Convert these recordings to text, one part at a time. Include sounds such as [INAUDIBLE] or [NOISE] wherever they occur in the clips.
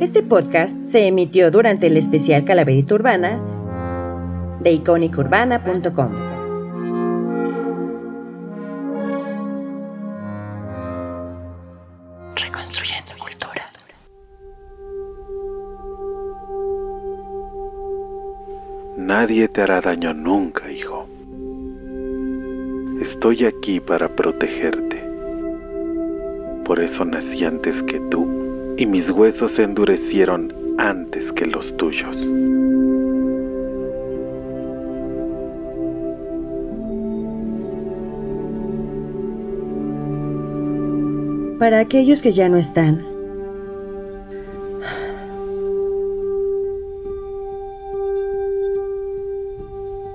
Este podcast se emitió durante el especial Calaverita Urbana de iconicurbana.com. Reconstruyendo cultura. Nadie te hará daño nunca, hijo. Estoy aquí para protegerte. Por eso nací antes que tú, y mis huesos se endurecieron antes que los tuyos. Para aquellos que ya no están,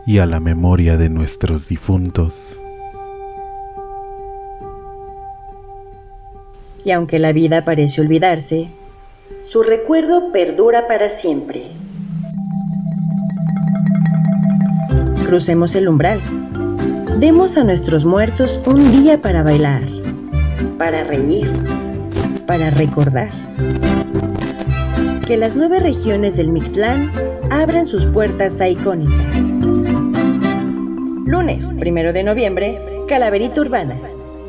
y a la memoria de nuestros difuntos. Y aunque la vida parece olvidarse, su recuerdo perdura para siempre. Crucemos el umbral. Demos a nuestros muertos un día para bailar, para reír, para recordar. Que las nueve regiones del Mictlán abran sus puertas a Icónica. Lunes, primero de noviembre, Calaverita Urbana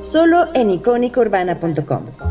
solo en icónicourbana.com.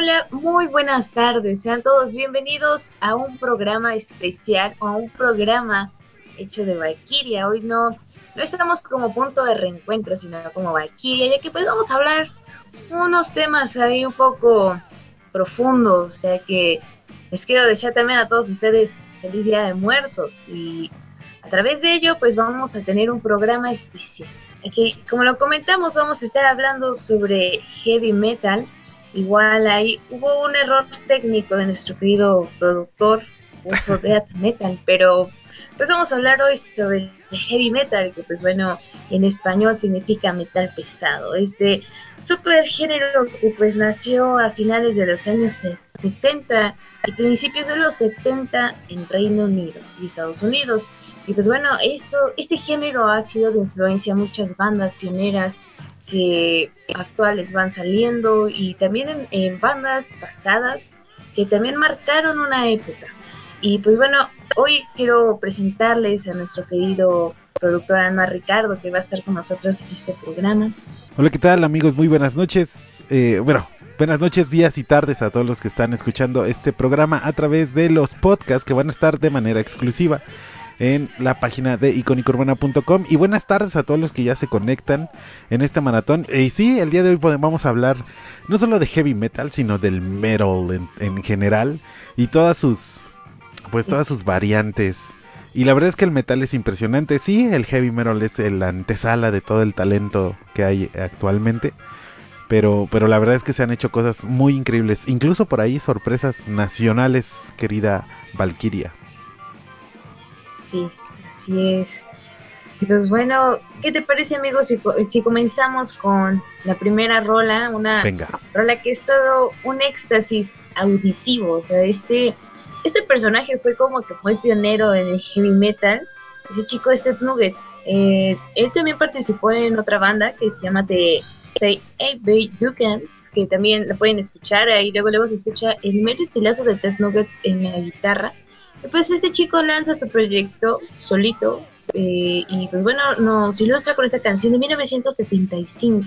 Hola, muy buenas tardes. Sean todos bienvenidos a un programa especial o a un programa hecho de Valkyria. Hoy no, no estamos como punto de reencuentro, sino como Valkyria, ya que pues vamos a hablar unos temas ahí un poco profundos. O sea que les quiero desear también a todos ustedes feliz Día de Muertos y a través de ello pues vamos a tener un programa especial. Aquí, como lo comentamos, vamos a estar hablando sobre heavy metal Igual ahí hubo un error técnico de nuestro querido productor, uso [LAUGHS] de metal, pero pues vamos a hablar hoy sobre el heavy metal, que pues bueno, en español significa metal pesado. Este super género que pues nació a finales de los años 60 y principios de los 70 en Reino Unido y Estados Unidos. Y pues bueno, esto, este género ha sido de influencia a muchas bandas pioneras que actuales van saliendo y también en, bandas pasadas que también marcaron una época. Y pues bueno, hoy quiero presentarles a nuestro querido productor Alma Ricardo que va a estar con nosotros en este programa. Hola, ¿qué tal amigos? Muy buenas noches. Eh, bueno, buenas noches, días y tardes a todos los que están escuchando este programa a través de los podcasts que van a estar de manera exclusiva en la página de iconicurbana.com. Y buenas tardes a todos los que ya se conectan en este maratón. Y sí, el día de hoy vamos a hablar no solo de heavy metal, sino del metal en, general y todas sus, pues todas sus variantes. Y la verdad es que el metal es impresionante. Sí, el heavy metal es la antesala de todo el talento que hay actualmente. Pero, pero la verdad es que se han hecho cosas muy increíbles. Incluso por ahí sorpresas nacionales, querida Valkyria. Sí, así es. Y pues bueno, ¿qué te parece, amigos, si, comenzamos con la primera rola? Una rola que es todo un éxtasis auditivo. O sea, este, este personaje fue como que fue pionero en el heavy metal. Ese chico es Ted Nugget. Eh, él también participó en otra banda que se llama The, The A.B. Dukans, que también la pueden escuchar. Ahí luego, luego se escucha el mero estilazo de Ted Nugget en la guitarra pues este chico lanza su proyecto solito eh, y pues bueno, nos ilustra con esta canción de 1975,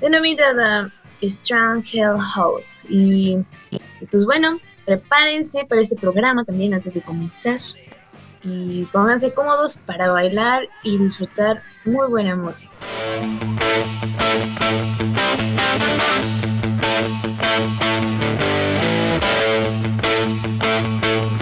denominada Strong Hell Hope. Y, y, pues bueno, prepárense para este programa también antes de comenzar y pónganse cómodos para bailar y disfrutar muy buena música. Boom, boom, boom.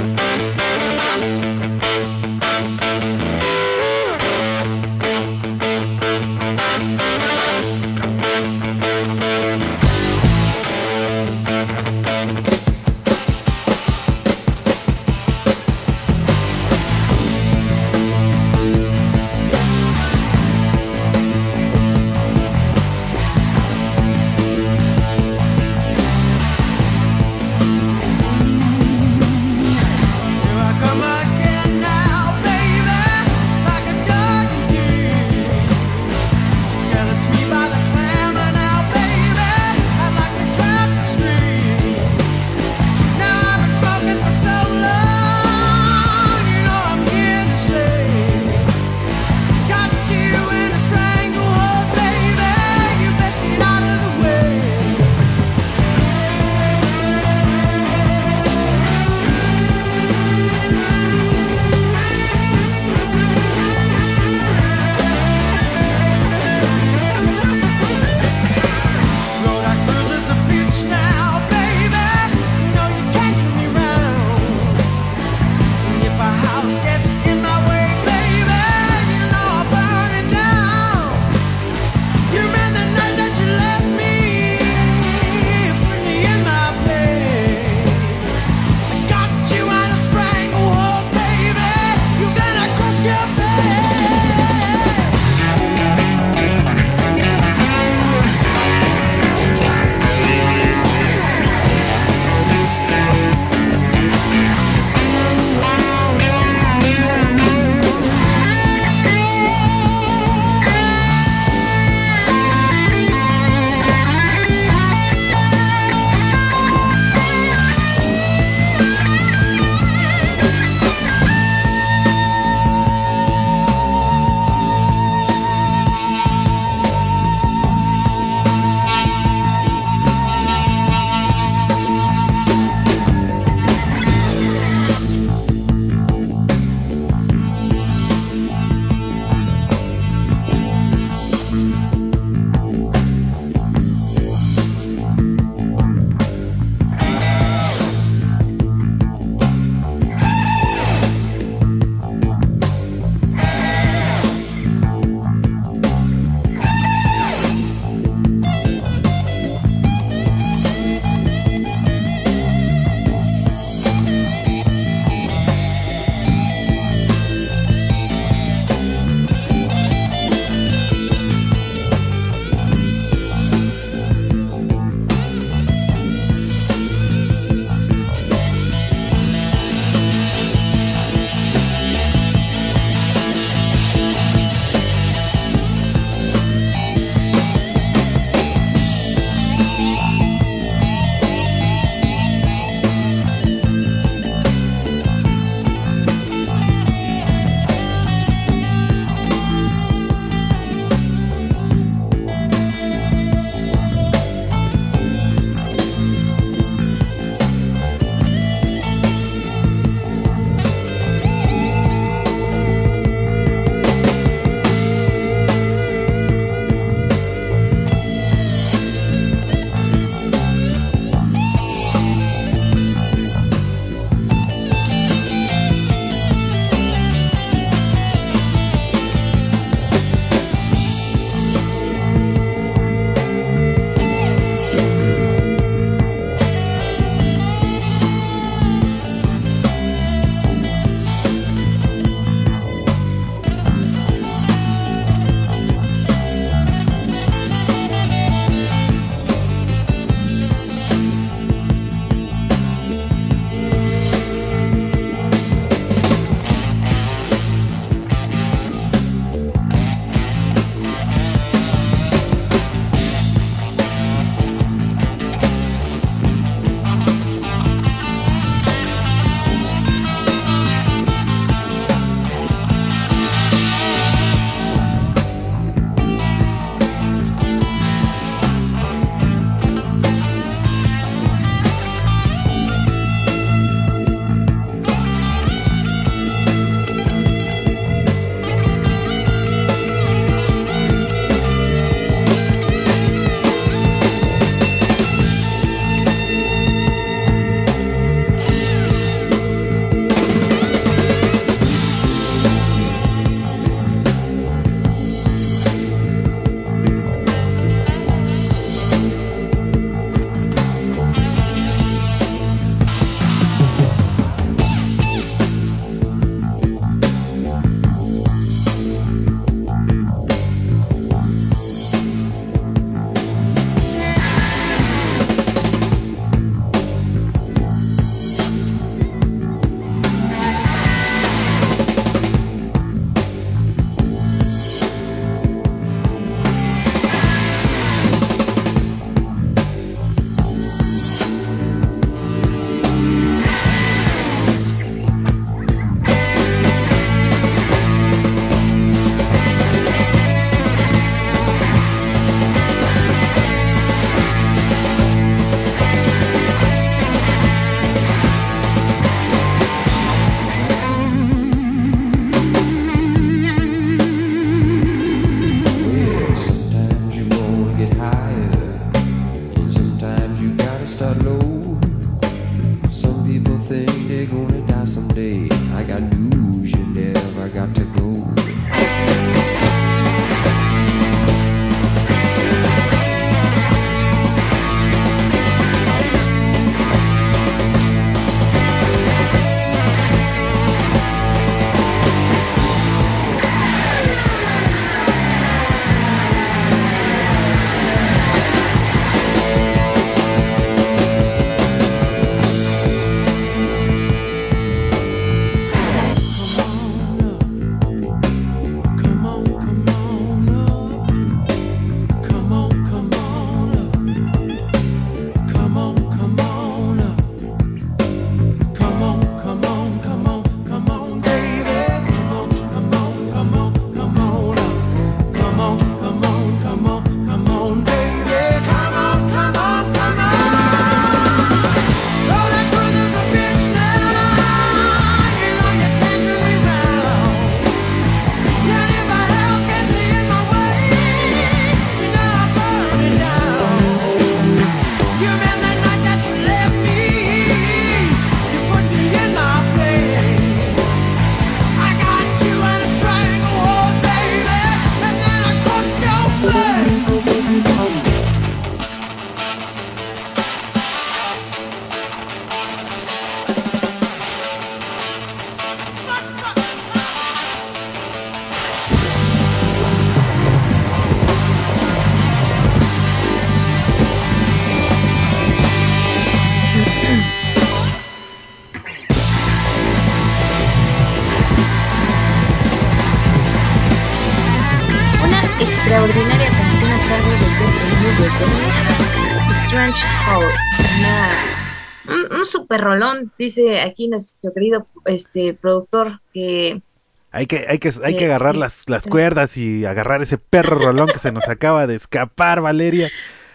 Un, un super rolón, dice aquí nuestro querido este productor que Hay que, hay que, hay que Eh, agarrar eh, las, las cuerdas y agarrar ese perro rolón que se nos acaba de escapar, Valeria.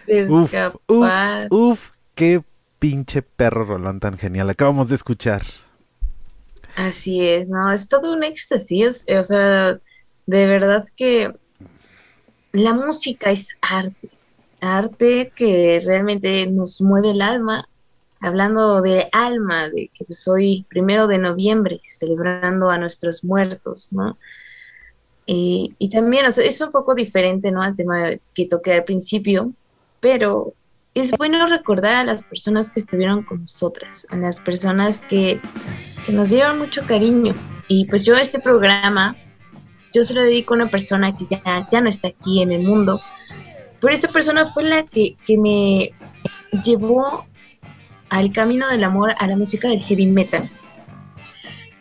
Uf, uf, escapar. uf, qué pinche perro rolón tan genial. Acabamos de escuchar. Así es, no, es todo un éxtasis, o sea, de verdad que la música es arte, arte que realmente nos mueve el alma. Hablando de alma, de que pues hoy, primero de noviembre, celebrando a nuestros muertos, ¿no? Y, también, o sea, es un poco diferente, ¿no? Al tema que toqué al principio, pero es bueno recordar a las personas que estuvieron con nosotras, a las personas que que nos dieron mucho cariño. Y pues yo este programa, yo se lo dedico a una persona que ya, ya no está aquí en el mundo, pero esta persona fue la que, que me llevó al camino del amor a la música del heavy metal.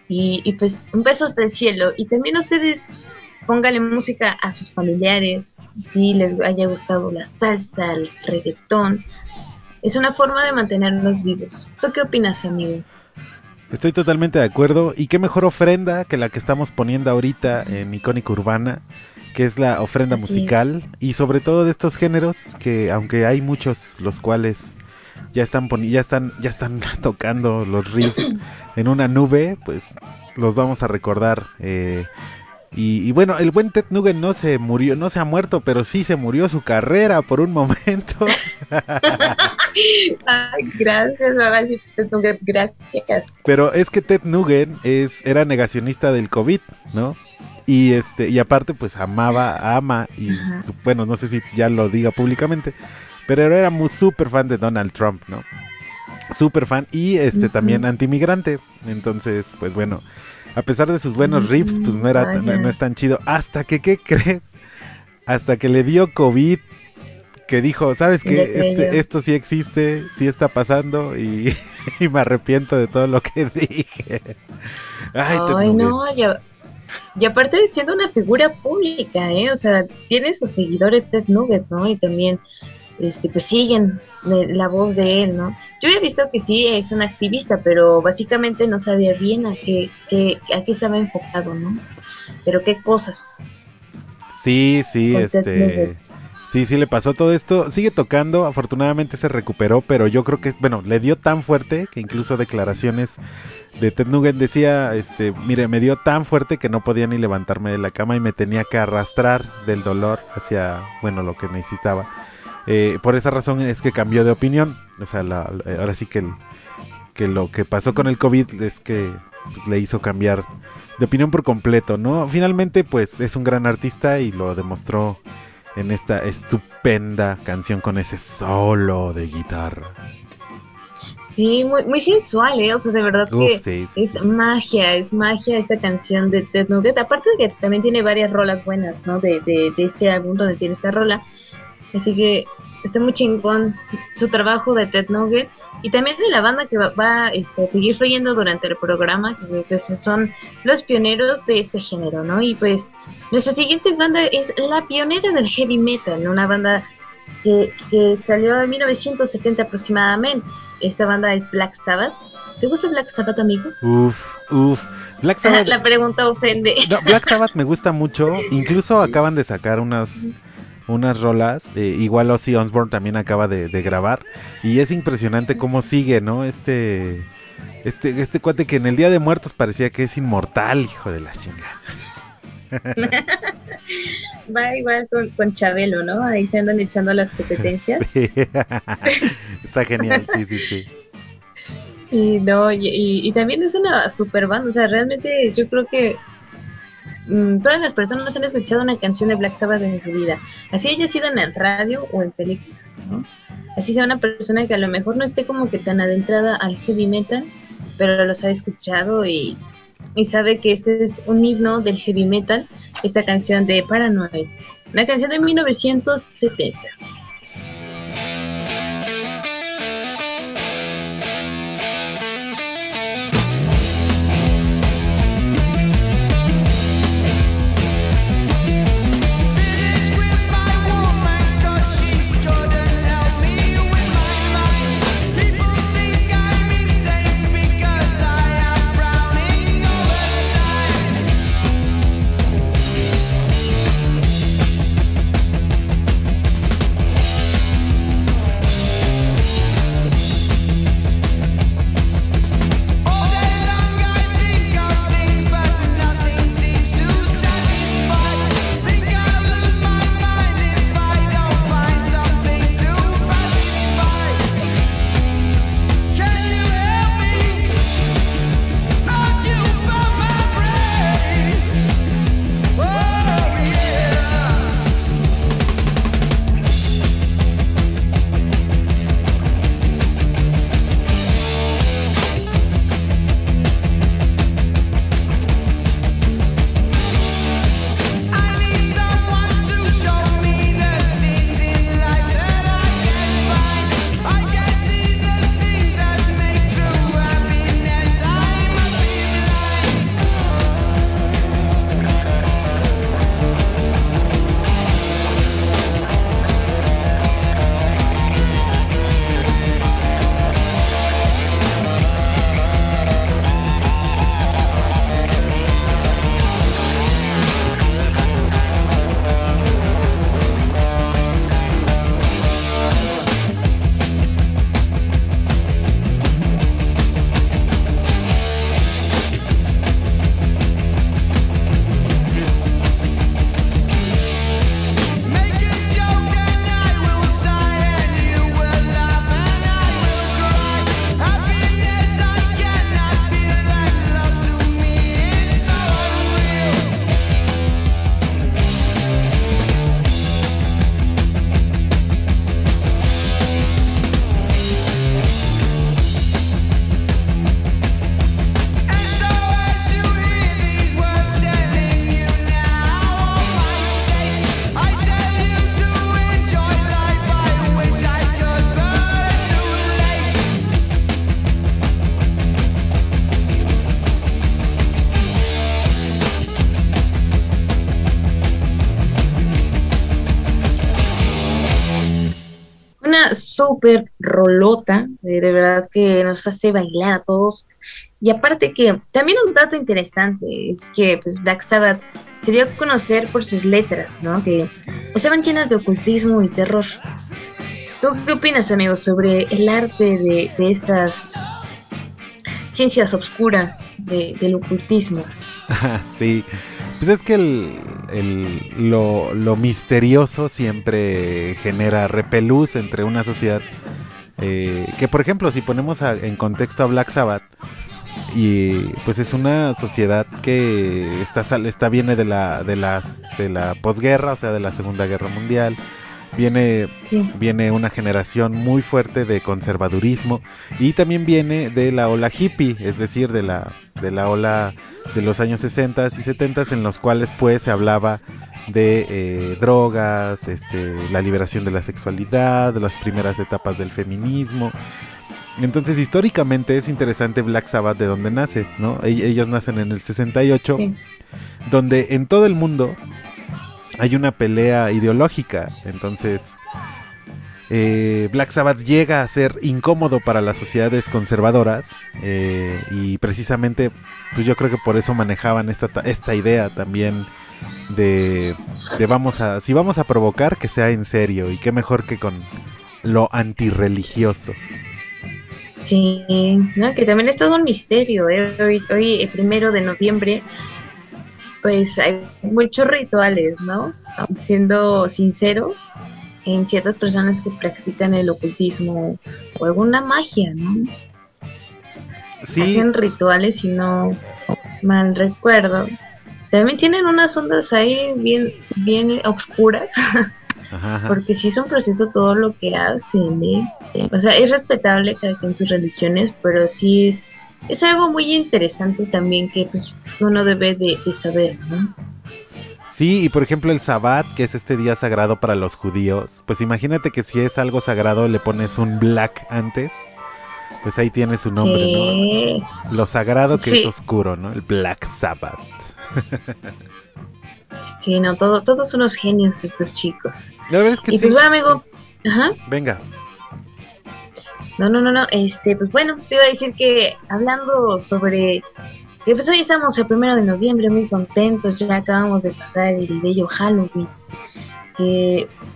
Y, y pues un beso hasta el cielo. Y también ustedes pónganle música a sus familiares, si les haya gustado la salsa, el reggaetón. Es una forma de mantenerlos vivos. ¿Tú qué opinas, amigo? Estoy totalmente de acuerdo. Y qué mejor ofrenda que la que estamos poniendo ahorita en Icónica Urbana, que es la ofrenda Así es. musical. Y sobre todo de estos géneros, que aunque hay muchos los cuales ya están ya están, ya [LAUGHS] están tocando los riffs en una nube, pues los vamos a recordar. eh, y, y bueno, el buen Ted Nugent no se murió, no se ha muerto, pero sí se murió su carrera por un momento. [LAUGHS] Ay, gracias, ahora sí, gracias. Pero es que Ted Nugent es, era negacionista del COVID, ¿no? Y este, y aparte, pues amaba, ama, y su- bueno, no sé si ya lo diga públicamente, pero era muy súper fan de Donald Trump, ¿no? Súper fan y este Ujú. también antimigrante. Entonces, pues bueno, a pesar de sus buenos riffs, pues no era no es tan chido. Hasta que, ¿qué crees? Hasta que le dio COVID, que dijo, ¿sabes qué? Este, esto sí existe, sí está pasando y, [LAUGHS] y me arrepiento de todo lo que [LAUGHS] dije. Ay, no, ya. Y aparte de siendo una figura pública, ¿eh? O sea, tiene sus seguidores Ted Nugget, ¿no? Y también, este, pues siguen la voz de él, ¿no? Yo había visto que sí es un activista, pero básicamente no sabía bien a qué, qué, a qué estaba enfocado, ¿no? Pero qué cosas. Sí, sí, este. Sí, sí, le pasó todo esto. Sigue tocando, afortunadamente se recuperó, pero yo creo que, bueno, le dio tan fuerte que incluso declaraciones de Ted Nugent decía, este, mire, me dio tan fuerte que no podía ni levantarme de la cama y me tenía que arrastrar del dolor hacia, bueno, lo que necesitaba. Eh, por esa razón es que cambió de opinión. O sea, la- la- ahora sí que, el- que lo que pasó con el COVID es que pues, le hizo cambiar de opinión por completo, ¿no? Finalmente, pues es un gran artista y lo demostró en esta estupenda canción con ese solo de guitarra. Sí, muy, muy sensual, ¿eh? O sea, de verdad Uf, que sí, sí, es sí. magia, es magia esta canción de Ted Nugget. Aparte de que también tiene varias rolas buenas, ¿no? De, de, de este álbum donde tiene esta rola. Así que está muy chingón su trabajo de Ted Nugget. Y también de la banda que va, va, este, a seguir fluyendo durante el programa, que, que son los pioneros de este género, ¿no? Y pues nuestra siguiente banda es la pionera del heavy metal, una banda que, que salió en 1970 aproximadamente. Esta banda es Black Sabbath. ¿Te gusta Black Sabbath, amigo? Uf, uf. Black [LAUGHS] Sabbath, La pregunta ofende. no, Black Sabbath me gusta mucho. [LAUGHS] Incluso acaban de sacar unas unas rolas. eh, igual Ozzy Osbourne también acaba de, de grabar. Y es impresionante cómo sigue, ¿no? Este, este, este cuate que en el Día de Muertos parecía que es inmortal, hijo de la chingada. [LAUGHS] Va igual con, con Chabelo, ¿no? Ahí se andan echando las competencias. Sí. [LAUGHS] Está genial, sí, sí, sí. Sí, no, y, y- y también es una super banda, o sea, realmente yo creo que mm, todas las personas han escuchado una canción de Black Sabbath en su vida, así haya sido en el radio o en películas, ¿no? Así sea una persona que a lo mejor no esté como que tan adentrada al heavy metal, pero los ha escuchado y, y sabe que este es un himno del heavy metal, esta canción de Paranoid, una canción de 1970. Súper rolota, de, verdad que nos hace bailar a todos. Y aparte que también un dato interesante es que pues, Black Sabbath se dio a conocer por sus letras, ¿no? Que estaban llenas de ocultismo y terror. ¿Tú qué opinas, amigo, sobre el arte de, de estas ciencias obscuras de- del ocultismo? [LAUGHS] sí. Pues es que el, el- lo, lo misterioso siempre genera repelús entre una sociedad eh, que, por ejemplo, si ponemos a- en contexto a Black Sabbath, y pues es una sociedad que está, está viene de la, de las, de la posguerra, o sea, de la Segunda Guerra Mundial. Viene Sí. viene una generación muy fuerte de conservadurismo y también viene de la ola hippie, es decir, de la, de la ola de los años 60 y 70 en los cuales pues se hablaba de eh, drogas, este, la liberación de la sexualidad, las primeras etapas del feminismo. Entonces históricamente es interesante Black Sabbath de dónde nace, ¿no? E- Ellos nacen en el 68, Sí. donde en todo el mundo hay una pelea ideológica. Entonces, eh, Black Sabbath llega a ser incómodo para las sociedades conservadoras eh, y precisamente, pues yo creo que por eso manejaban esta, ta- esta idea también de, de vamos a, si vamos a provocar, que sea en serio y qué mejor que con lo antirreligioso. Sí, ¿no? que también es todo un misterio. ¿eh? Hoy, el primero de noviembre, pues hay muchos rituales, ¿no? Siendo sinceros, en ciertas personas que practican el ocultismo o alguna magia, ¿no? Sí, Hacen rituales, si no mal recuerdo. También tienen unas ondas ahí bien, bien obscuras, [LAUGHS] ajá, ajá. porque sí es un proceso todo lo que hacen, ¿eh? O sea, es respetable cada quien sus religiones, pero sí es, es algo muy interesante también que pues uno debe de, de saber, ¿no? Sí, y por ejemplo el Sabbat, que es este día sagrado para los judíos, pues imagínate que si es algo sagrado le pones un black antes, pues ahí tiene su nombre, sí, ¿no? Lo sagrado que es oscuro, ¿no? El Black Sabbath. [LAUGHS] sí, no, todo, todos unos genios estos chicos. La verdad es que Y sí. pues bueno, amigo, ajá. Venga. No, no, no, no, este, pues bueno, te iba a decir que hablando sobre que pues hoy estamos el primero de noviembre muy contentos, ya acabamos de pasar el bello Halloween.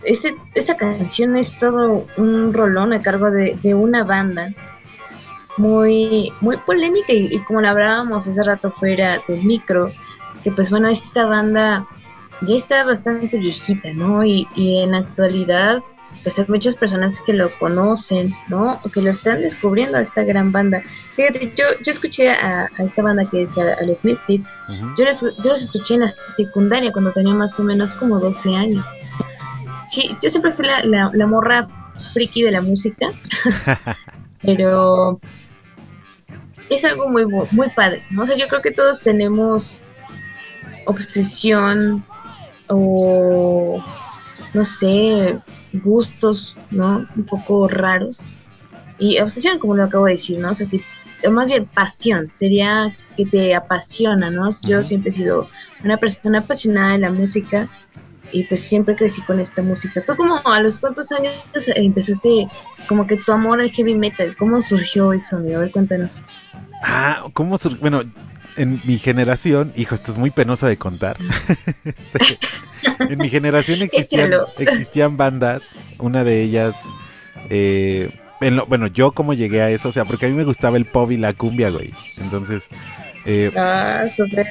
Este, esta canción es todo un rolón a cargo de, una banda muy, muy polémica y, como lo hablábamos hace rato fuera del micro, que pues bueno, esta banda ya está bastante viejita, ¿no? Y, y en la actualidad pues hay muchas personas que lo conocen, ¿no? O que lo están descubriendo a esta gran banda. Fíjate, yo, yo escuché a, a esta banda que es a, a los Misfits, Ujú. yo los, yo los escuché en la secundaria cuando tenía más o menos como 12 años. Sí, yo siempre fui la, la, la morra friki de la música, [LAUGHS] pero es algo muy, muy padre, ¿no? O sea, yo creo que todos tenemos obsesión o, no sé, gustos, ¿no? Un poco raros. Y obsesión, como lo acabo de decir, ¿no? O sea, que, más bien pasión, sería que te apasiona, ¿no? Yo siempre he sido una persona apasionada de la música y pues siempre crecí con esta música. ¿Tú como a los cuántos años empezaste como que tu amor al heavy metal? ¿Cómo surgió eso, amigo? A ver, cuéntanos. Ah, ¿cómo sur- Bueno, en mi generación, hijo, esto es muy penoso de contar. Este, en mi generación [LAUGHS] existían, existían bandas, una de ellas, eh, en lo- bueno, yo como llegué a eso, o sea, porque a mí me gustaba el pop y la cumbia, güey. Entonces, eh, Ah, súper.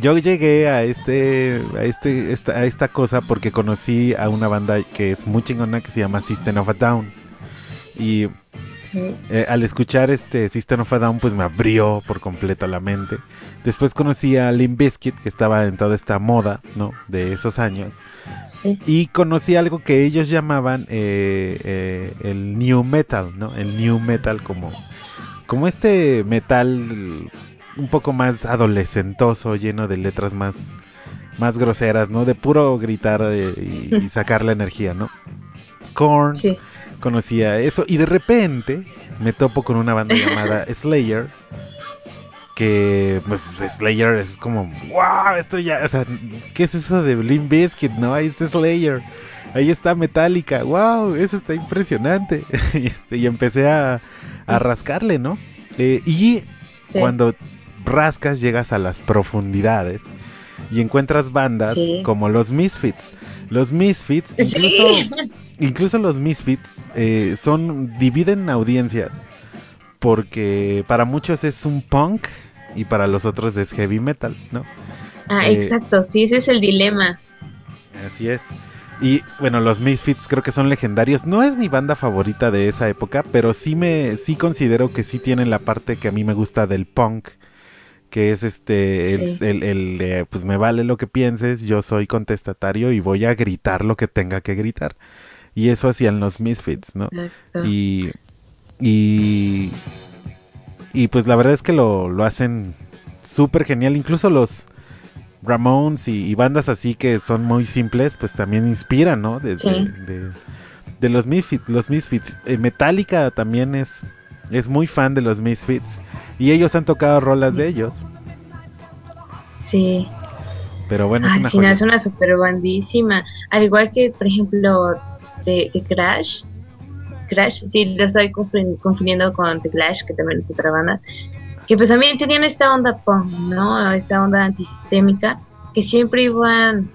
yo llegué a este, a este, esta, a esta cosa porque conocí a una banda que es muy chingona que se llama System of a Down. Y eh, al escuchar este System of a Down, pues me abrió por completo la mente. Después conocí a Limp Bizkit, que estaba en toda esta moda, ¿no? De esos años. Sí. Y conocí algo que ellos llamaban eh, eh, el New Metal, ¿no? El New Metal como, como este metal un poco más adolescentoso, lleno de letras más, más groseras, ¿no? De puro gritar y, y sacar la energía, ¿no? Korn, Sí. Conocía eso. Y de repente me topo con una banda llamada [LAUGHS] Slayer que pues Slayer es como wow esto ya o sea qué es eso de Limp Bizkit no ahí está Slayer. Ahí está Metallica. Wow eso está impresionante [LAUGHS] y, este, y empecé a, a rascarle no Eh, y Sí. cuando rascas llegas a las profundidades y encuentras bandas Sí. como los Misfits. Los Misfits incluso Sí. Incluso los Misfits eh, son dividen audiencias porque para muchos es un punk y para los otros es heavy metal, ¿no? Ah, Eh, exacto, sí, ese es el dilema. Así es. Y bueno, los Misfits creo que son legendarios. No es mi banda favorita de esa época, pero sí me sí considero que sí tienen la parte que a mí me gusta del punk que es este, el, Sí. el- pues me vale lo que pienses, yo soy contestatario y voy a gritar lo que tenga que gritar. Y eso hacían los Misfits, ¿no? Exacto. Y, y, y pues la verdad es que lo, lo hacen súper genial. Incluso los Ramones y, y bandas así que son muy simples, pues también inspiran, ¿no? De, Sí. de- de- de los Misfits. Los Misfits. Eh, Metallica también es, es muy fan de los Misfits. Y ellos han tocado rolas de ellos. Sí. Pero bueno, es Ay, una joya. es una super bandísima. Al igual que, por ejemplo, de, de Crash. Crash, sí, lo estoy confu- confundiendo con The Clash, que también es otra banda. Que pues también tenían esta onda punk, ¿no? Esta onda antisistémica, que siempre iban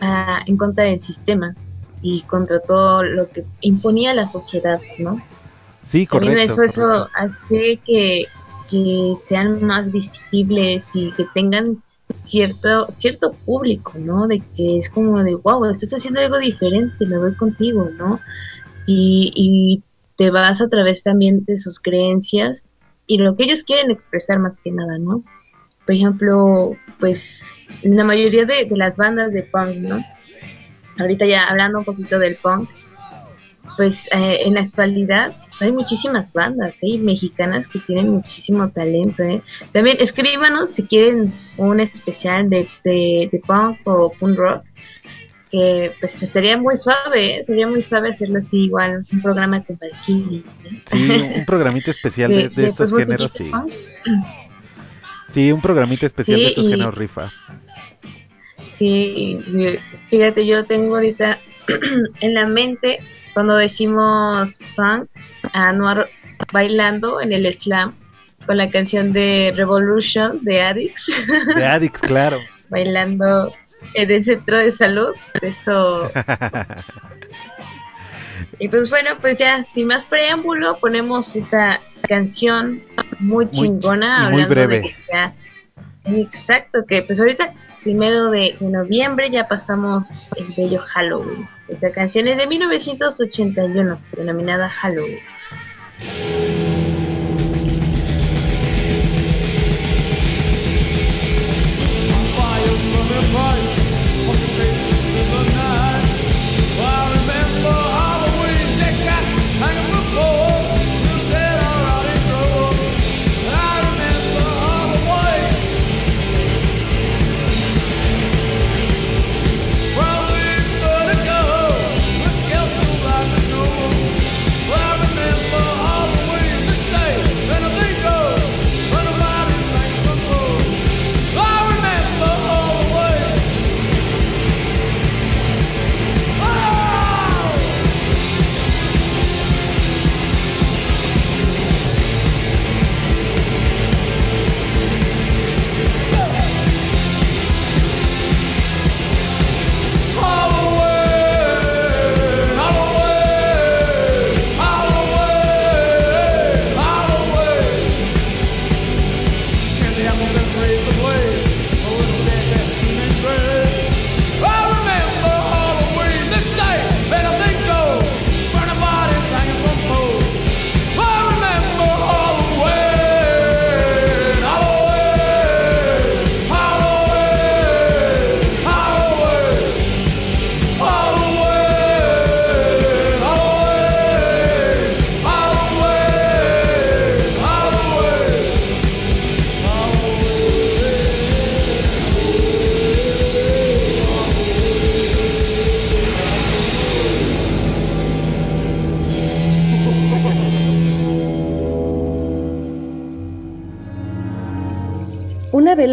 a- en contra del sistema y contra todo lo que imponía la sociedad, ¿no? Sí, También correcto. eso, eso correcto. hace que, que sean más visibles y que tengan cierto, cierto público, ¿no? De que es como de, wow, estás haciendo algo diferente, me voy contigo, ¿no? Y, te vas a través también de sus creencias y lo que ellos quieren expresar más que nada, ¿no? Por ejemplo, pues la mayoría de, de las bandas de punk, ¿no? Ahorita ya hablando un poquito del punk, pues eh, en la actualidad hay muchísimas bandas ¿eh? mexicanas que tienen muchísimo talento. ¿eh? También escríbanos si quieren un especial de, de, de punk o punk rock, que pues estaría muy suave, ¿eh? sería muy suave hacerlo así igual, un programa con Valkyrie. Sí, un, programita especial de, de estos pues, géneros, sí. punk. Sí, un programita especial Sí, de estos y- géneros rifa. Sí, fíjate, yo tengo ahorita [CLEARS THROAT] en la mente cuando decimos punk, a Anuar bailando en el slam con la canción de Revolution de Addicts, De Addicts, claro. [LAUGHS] bailando en el centro de salud. Eso. [LAUGHS] Y pues bueno, pues ya, sin más preámbulo, ponemos esta canción muy Muy chingona. muy de breve. ya- exacto, que pues ahorita, primero de, de noviembre, ya pasamos el bello Halloween. Esta canción es de 1981, denominada Halloween. Música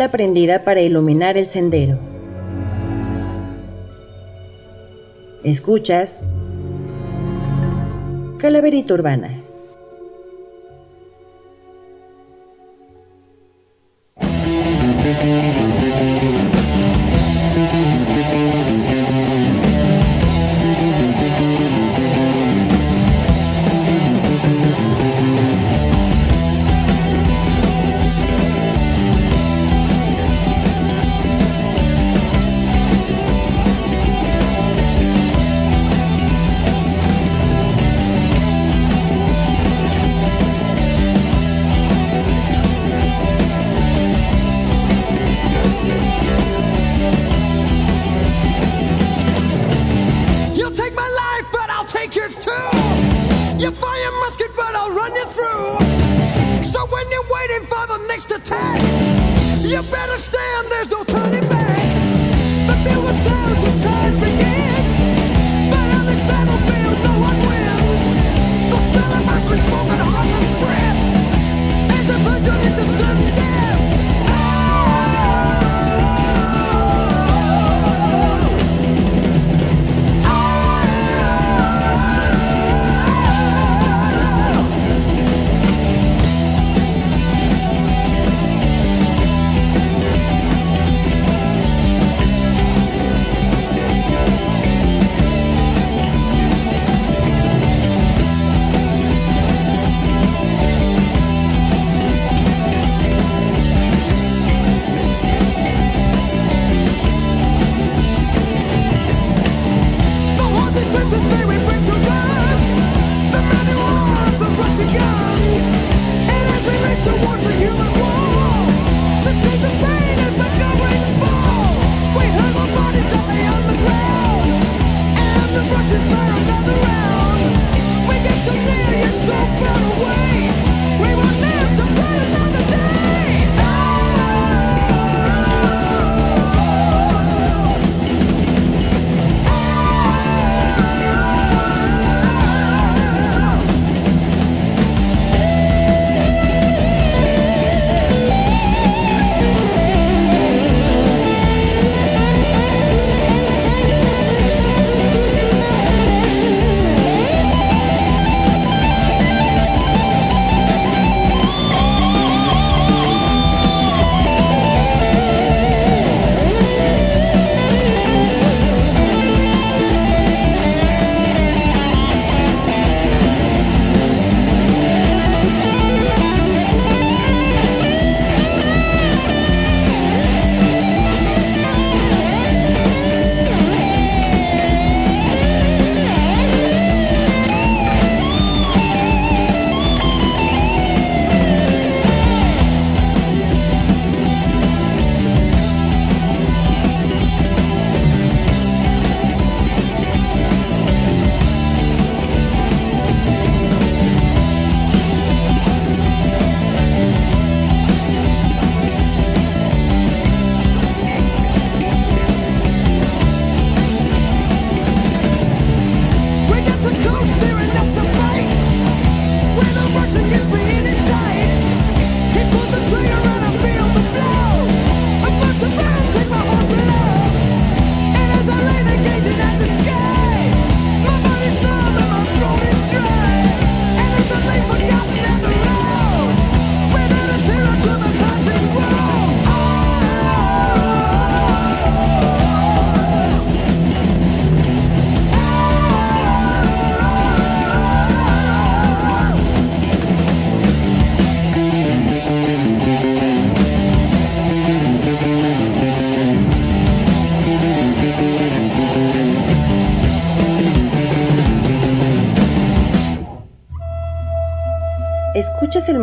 vela prendida para iluminar el sendero. Escuchas Calaverita Urbana.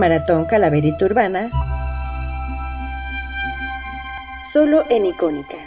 Maratón Calaverita Urbana solo en Icónica.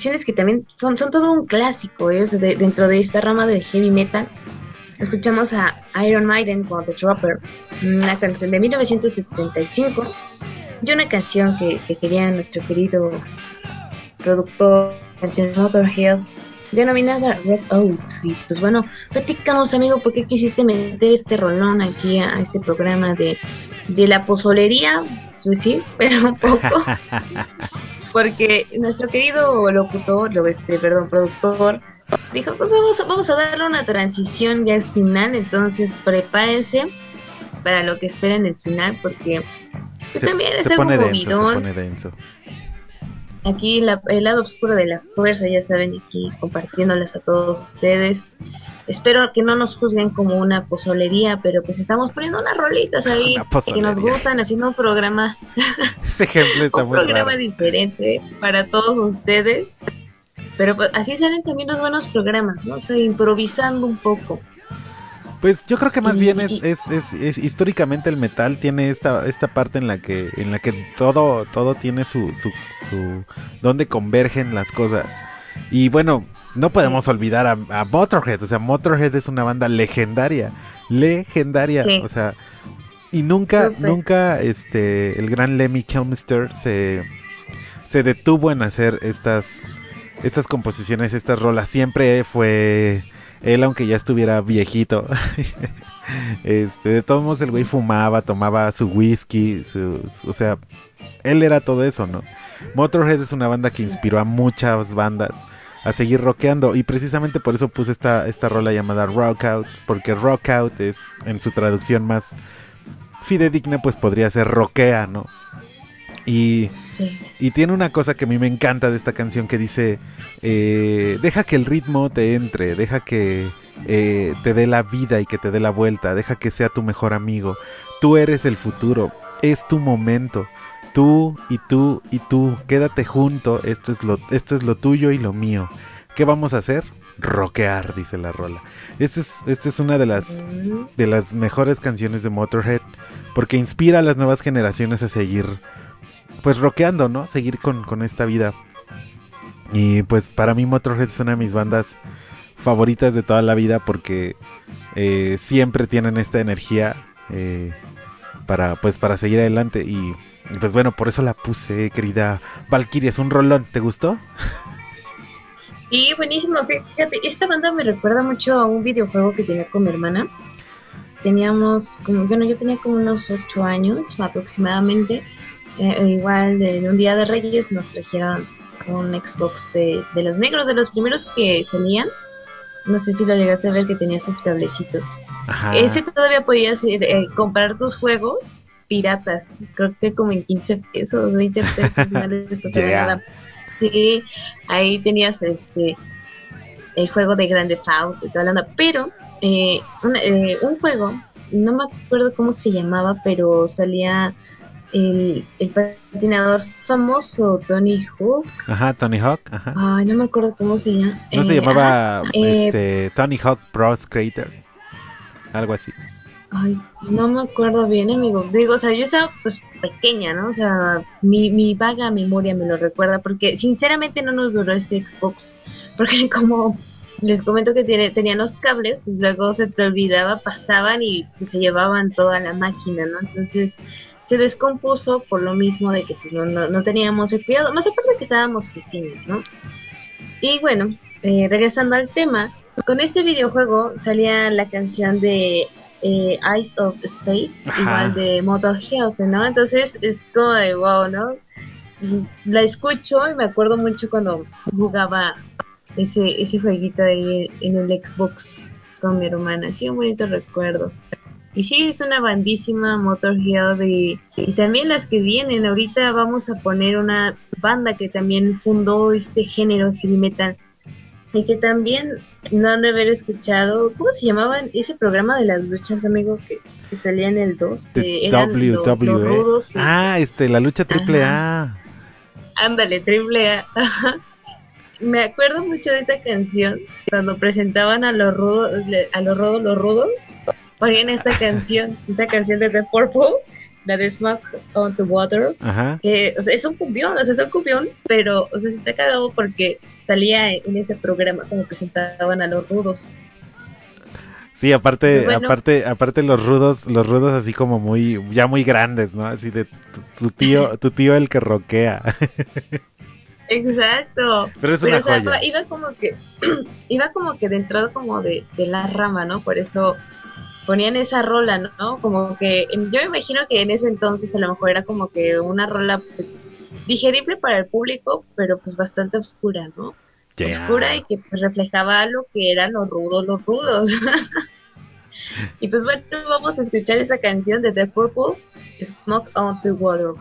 Canciones que también son, son todo un clásico ¿eh? De- dentro de esta rama del heavy metal. Escuchamos a Iron Maiden con The Dropper, una canción de 1975 y una canción que, que quería nuestro querido productor, canción Motorhead, denominada Red Oak. Y pues bueno, platícanos, amigo, ¿por qué quisiste meter este rolón aquí a, a este programa de, de la pozolería? Pues sí, [LAUGHS] pero un poco. [LAUGHS] Porque nuestro querido locutor, lo- este, perdón, productor, dijo, pues vamos a, vamos a darle una transición ya al final, entonces prepárense para lo que esperen el final, porque pues Se- también es se algo pone denso, se movidón. pone denso. Aquí la- el lado oscuro de la fuerza, ya saben, aquí compartiéndolas a todos ustedes. Espero que no nos juzguen como una pozolería, pero pues estamos poniendo unas rolitas ahí [LAUGHS] Una que nos gustan, haciendo un programa [LAUGHS] Ese ejemplo está un muy programa raro. diferente para todos ustedes. Pero pues, así salen también los buenos programas, ¿no? O sea, improvisando un poco. Pues yo creo que más Y- bien es, y- es, es, es- históricamente el metal tiene esta, esta parte en la que, en la que todo, todo tiene su, su, su donde convergen las cosas. Y bueno, no podemos olvidar a, a Motorhead. O sea, Motorhead es una banda legendaria. Legendaria. Sí. O sea. Y nunca, nunca este, el gran Lemmy Kilmister se, se detuvo en hacer estas, estas composiciones, estas rolas. Siempre fue él, aunque ya estuviera viejito. [LAUGHS] este, de todos modos, el güey fumaba, tomaba su whisky, su- o sea, él era todo eso, ¿no? Motorhead es una banda que inspiró a muchas bandas a seguir rockeando y precisamente por eso puse esta, esta rola llamada Rock Out, porque Rock Out es en su traducción más fidedigna, pues podría ser rockea, ¿no? Y Sí. y tiene una cosa que a mí me encanta de esta canción que dice, eh, deja que el ritmo te entre, deja que eh, te dé la vida y que te dé la vuelta, deja que sea tu mejor amigo. Tú eres el futuro, es tu momento. Tú y tú y tú, quédate junto, esto es lo, esto es lo tuyo y lo mío. ¿Qué vamos a hacer? Rockear, dice la rola. Esta es, esta es una de las de las mejores canciones de Motorhead porque inspira a las nuevas generaciones a seguir pues rockeando, ¿no? Seguir con, con esta vida. Y pues para mí Motorhead es una de mis bandas favoritas de toda la vida porque eh, siempre tienen esta energía eh, para pues para seguir adelante y, pues bueno, por eso la puse, querida Valkyria, es un rolón, ¿te gustó? Sí, buenísimo. Fíjate, esta banda me recuerda mucho a un videojuego que tenía con mi hermana. Teníamos como, bueno, yo tenía como unos ocho años aproximadamente. Eh, eh, igual de, de un día de Reyes nos trajeron un Xbox de, de los negros, de los primeros que salían. No sé si lo llegaste a ver que tenía sus cablecitos. Ajá. Ese todavía podías ir, eh, comprar tus juegos piratas, creo que como en 15 pesos, 20 pesos, no les [LAUGHS] costaba Yeah. nada. Sí, ahí tenías este el juego de Grande Auto y toda la onda, pero eh, un, eh, un juego, no me acuerdo cómo se llamaba, pero salía el, el patinador famoso Tony Hawk, Ajá, Tony Hawk, ajá. ay, no me acuerdo cómo se llama. ¿No se Eh, llamaba eh, este, Tony Hawk Bros Creator? Algo así. Ay, no me acuerdo bien, amigo. Digo, o sea, yo estaba pues pequeña, ¿no? O sea, mi, mi vaga memoria me lo recuerda, porque sinceramente no nos duró ese Xbox, [LAUGHS] porque como les comento que tiene, tenían los cables, pues luego se te olvidaba, pasaban y pues, se llevaban toda la máquina, ¿no? Entonces se descompuso por lo mismo de que pues no, no, no teníamos el cuidado, más aparte que estábamos pequeños, ¿no? Y bueno, eh, regresando al tema, con este videojuego salía la canción de eh, Eyes of Space, Ajá. igual de Motorhead, ¿no? Entonces es como de wow, ¿no? La escucho y me acuerdo mucho cuando jugaba ese, ese jueguito ahí en el Xbox con mi hermana. Sí, un bonito recuerdo. Y sí, es una bandísima Motorhead y, y también las que vienen. Ahorita vamos a poner una banda que también fundó este género heavy metal y que también no han de haber escuchado. ¿Cómo se llamaba ese programa de las luchas, amigo? Que, que salía en el 2. De que eran lo- WWE. rudos Ah, este, la lucha triple A. Ándale, triple A. [LAUGHS] Me acuerdo mucho de esa canción cuando presentaban a los rudos, a los rudos, los rudos, ponían esta canción, esta canción de The Purple, la de Smoke on the Water, Ajá. que, o sea, es un cumbión, o sea, es un cumbión, pero, o sea, se está cagado porque salía en ese programa cuando presentaban a los rudos. Sí, aparte, Pues bueno. aparte, aparte los rudos, los rudos así como muy, ya muy grandes, ¿no? Así de tu, tu tío, tu tío el que roquea. [LAUGHS] Exacto. Pero es Pero, una o sea, joya. iba como que, [CLEARS THROAT] iba como que de entrada como de, de la rama, ¿no? Por eso ponían esa rola, ¿no? Como que, em, yo me imagino que en ese entonces a lo mejor era como que una rola, pues, digerible para el público, pero pues bastante oscura, ¿no? Oscura y que pues reflejaba lo que eran los rudos, los rudos. [LAUGHS] y pues bueno, vamos a escuchar esa canción de The Purple, Smoke on the Water.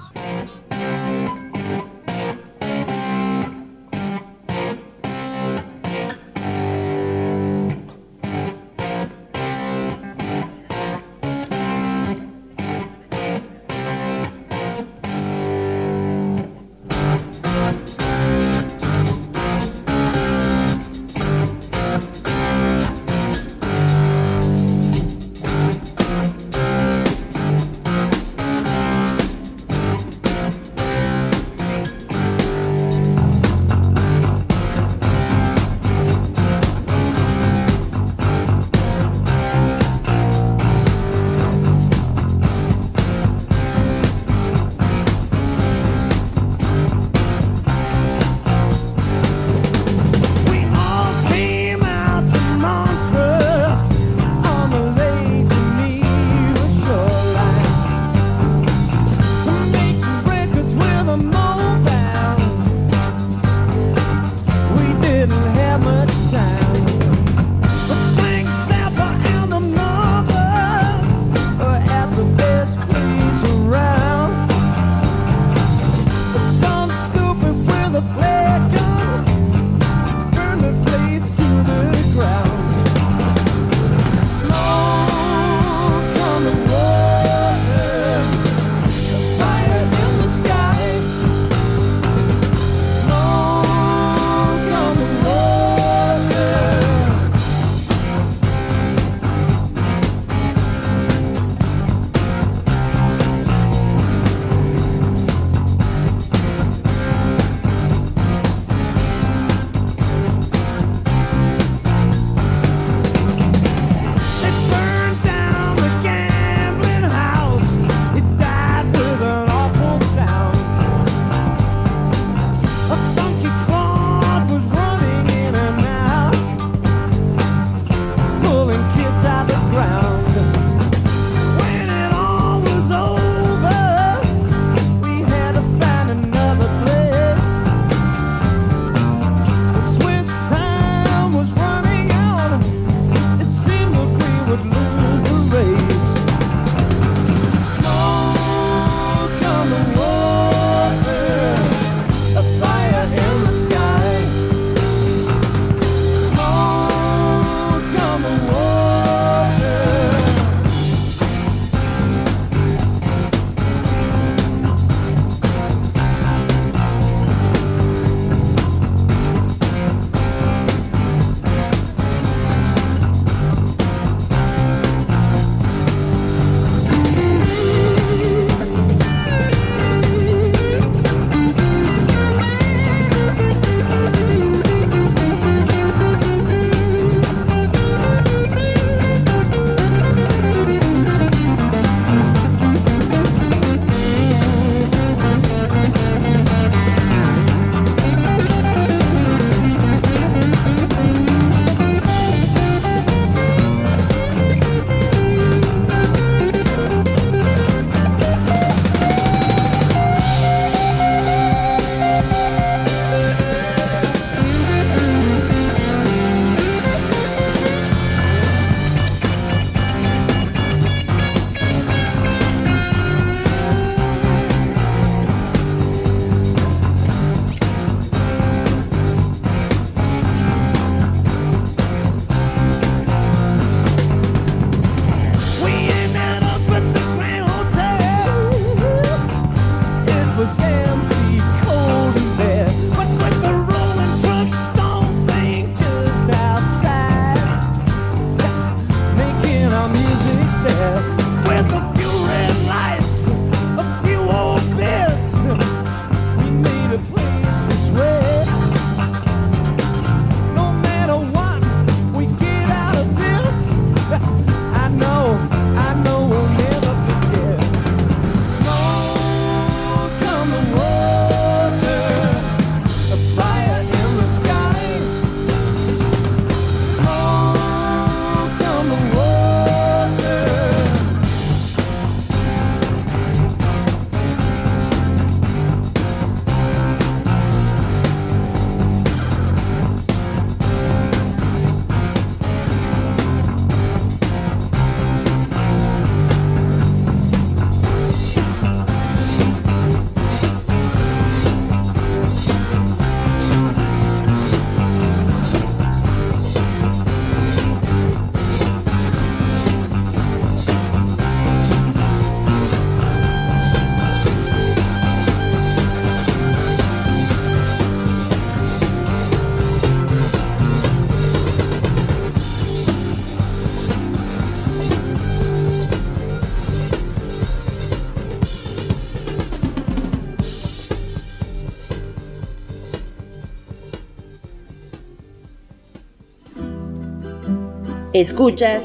Escuchas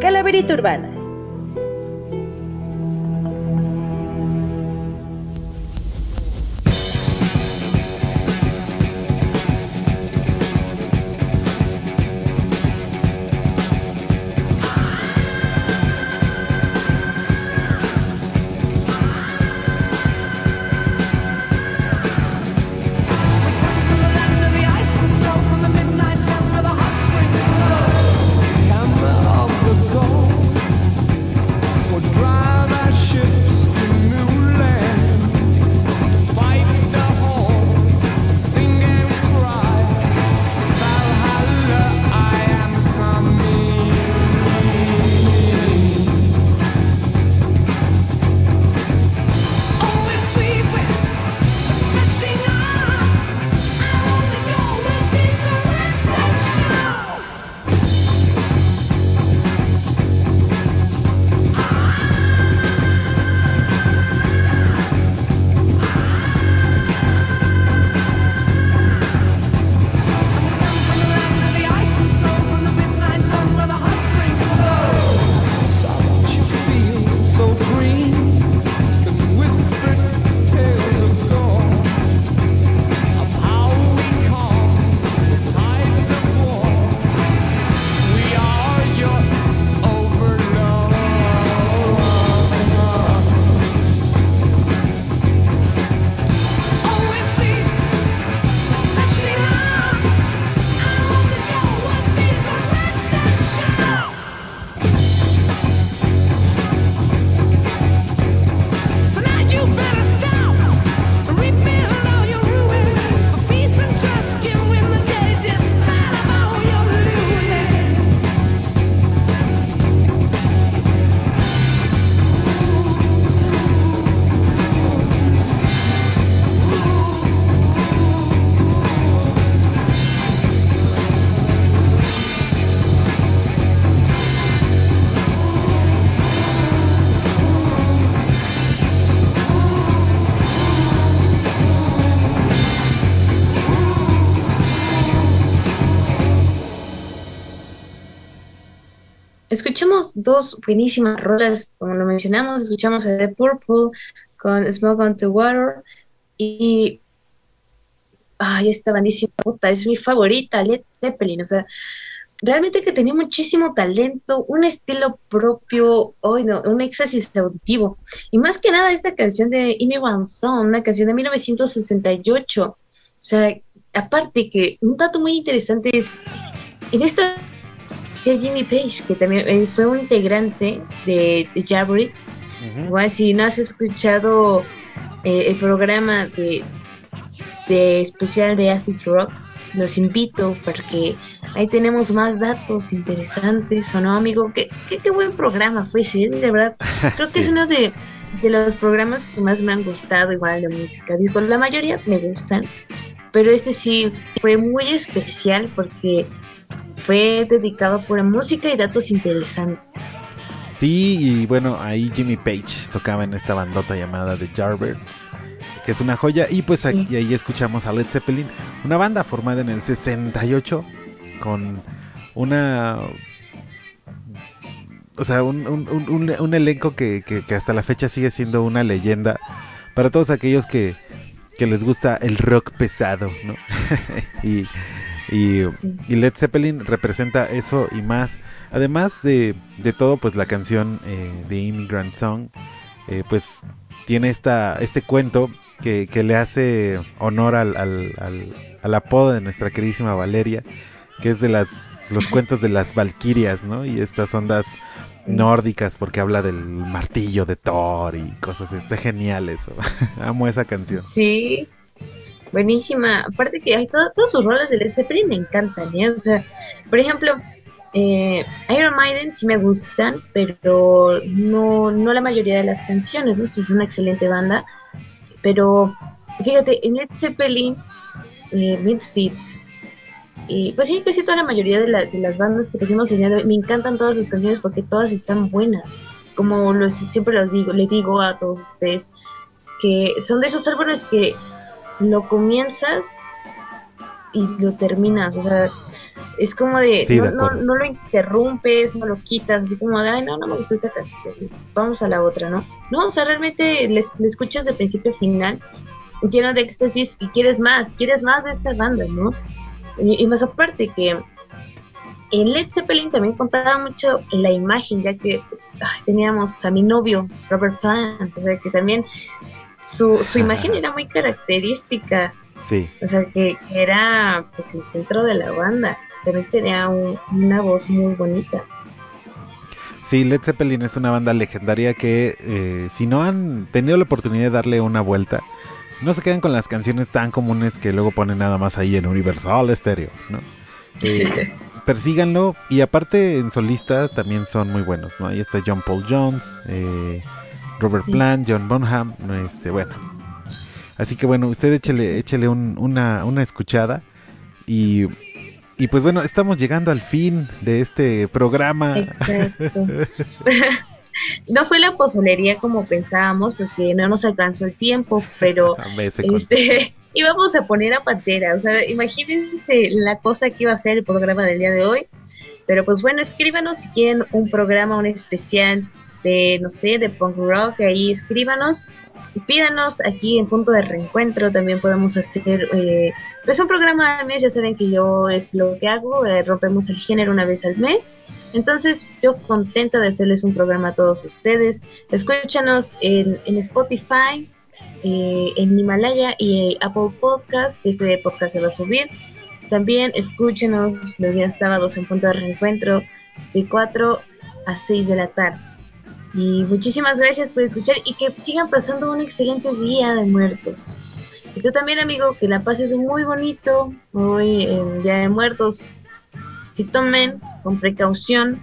Calaverita Urbana. Escuchamos dos buenísimas rolas, como lo mencionamos, escuchamos a The Purple con Smoke on the Water y ay, esta bandísima puta, es mi favorita, Led Zeppelin, o sea, realmente que tenía muchísimo talento, un estilo propio, hoy no, un éxtasis auditivo. Y más que nada esta canción de Amy Song, una canción de 1968. O sea, aparte que un dato muy interesante es, en esta de Jimmy Page, que también eh, fue un integrante de, de Jabberids. Igual si no has escuchado eh, el programa de, de especial de Acid Rock, los invito porque ahí tenemos más datos interesantes, ¿o no, amigo? Qué, qué, qué buen programa fue ese, de verdad. [LAUGHS] Creo que es uno de, de los programas que más me han gustado, igual de música. Digo, la mayoría me gustan, pero este sí fue muy especial porque fue dedicado a pura música y datos interesantes. Sí, y bueno, ahí Jimmy Page tocaba en esta bandota llamada The Yardbirds, que es una joya. Y pues Sí. aquí, ahí escuchamos a Led Zeppelin, una banda formada en el 68 con una... O sea, un- un- un elenco que, que- que hasta la fecha sigue siendo una leyenda para todos aquellos que, que les gusta el rock pesado, ¿no? [LAUGHS] y, y, Sí. y Led Zeppelin representa eso y más. Además de, de todo, pues la canción eh, de Immigrant Song, eh, pues tiene esta, este cuento que, que le hace honor al, al, al- al apodo de nuestra queridísima Valeria, que es de las los cuentos de las Valquirias, ¿no? Y estas ondas nórdicas, porque habla del martillo de Thor y cosas. Está genial eso. [LAUGHS] Amo esa canción. Sí, buenísima. Aparte que hay todo- todos sus roles de Led Zeppelin me encantan, ¿eh? O sea, por ejemplo, eh, Iron Maiden sí me gustan, pero no, no la mayoría de las canciones, ¿no? Esto es una excelente banda, pero fíjate, en Led Zeppelin, eh, Misfits, y pues sí, casi toda la mayoría de, la- de las bandas que pusimos hoy, me encantan todas sus canciones porque todas están buenas. Como siempre los digo, le digo a todos ustedes, que son de esos álbumes que lo comienzas y lo terminas. O sea, Es como de, Sí, de no, no, no lo interrumpes, no lo quitas, así como de, ay, no, no me gustó esta canción, vamos a la otra, ¿no? No, o sea, realmente le, le escuchas de principio a final, lleno de éxtasis y quieres más, quieres más de esta banda, ¿no? Y, y más aparte que en Led Zeppelin también contaba mucho en la imagen, ya que pues, ay, teníamos a mi novio, Robert Plant, o sea, que también su, su imagen era muy característica, Sí, o sea, que, que era pues el centro de la banda. También tenía un- una voz muy bonita. sí, Led Zeppelin es una banda legendaria que eh, si no han tenido la oportunidad de darle una vuelta, no se queden con las canciones tan comunes que luego ponen nada más ahí en Universal Stereo, ¿no? Eh, [LAUGHS] persíganlo y aparte en solistas también son muy buenos, ¿no? Ahí está John Paul Jones, eh, Robert Sí. Plant, John Bonham, este, bueno. Así que bueno, usted échele, échele un- una, una escuchada y, y pues bueno, estamos llegando al fin de este programa. Exacto. [LAUGHS] no fue la pozolería como pensábamos, porque no nos alcanzó el tiempo, pero este [LAUGHS] íbamos a poner a Pantera. O sea, imagínense la cosa que iba a ser el programa del día de hoy. Pero pues bueno, escríbanos si quieren un programa, un especial de, no sé, de punk rock, ahí escríbanos y pídanos aquí en punto de reencuentro. También podemos hacer eh, pues un programa al mes, ya saben que yo es lo que hago, eh, rompemos el género una vez al mes. Entonces yo contenta de hacerles un programa a todos ustedes. Escúchanos en, en Spotify, eh, en Himalaya y eh, Apple Podcast, que este podcast se va a subir. También escúchenos los días sábados en punto de reencuentro de 4 a 6 de la tarde. Y muchísimas gracias por escuchar y que sigan pasando un excelente día de muertos. Y tú también, amigo, que la pases muy bonito hoy en Día de Muertos. Si tomen con precaución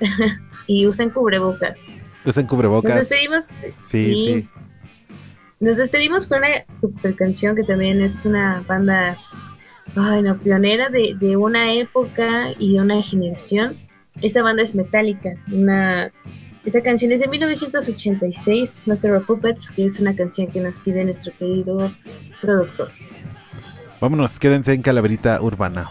[LAUGHS] y usen cubrebocas. Usen Nos cubrebocas. despedimos. Sí, sí. sí. Nos despedimos con una super canción que también es una banda ay, no, pionera de, de una época y de una generación. Esta banda es Metallica. Una, esta canción es de 1986, Master of Puppets, que es una canción que nos pide nuestro querido productor. Vámonos, quédense en Calaverita Urbana.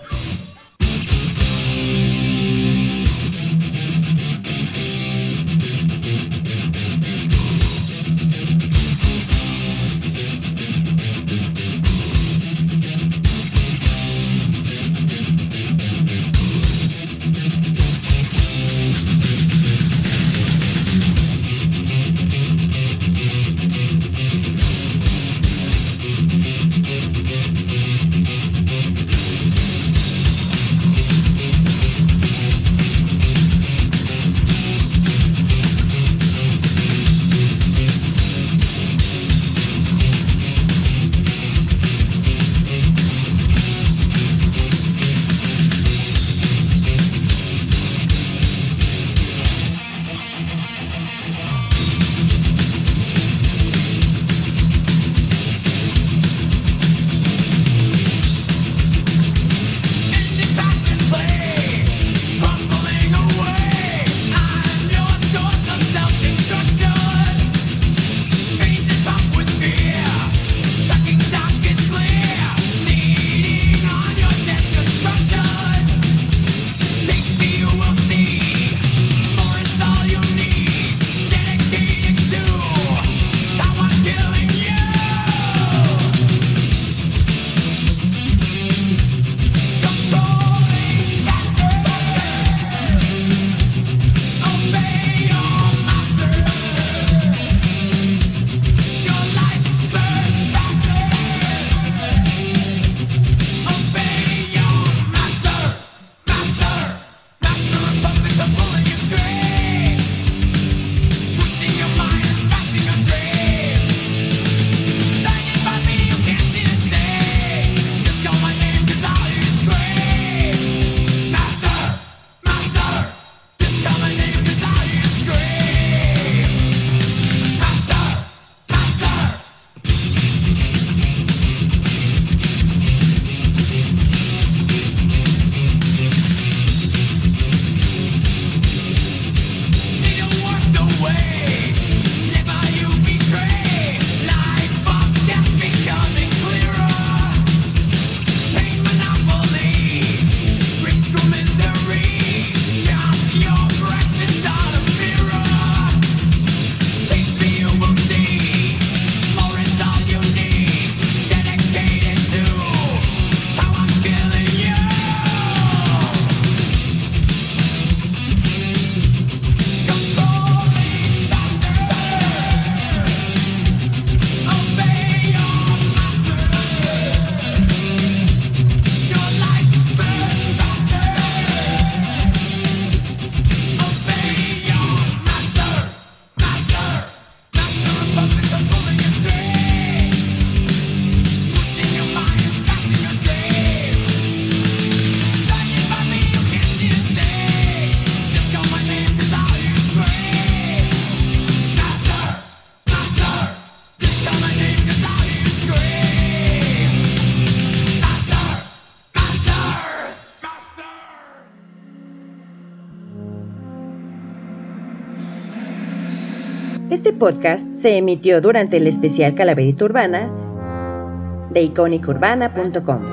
Podcast se emitió durante el especial Calaverita Urbana de icónicaurbana.com.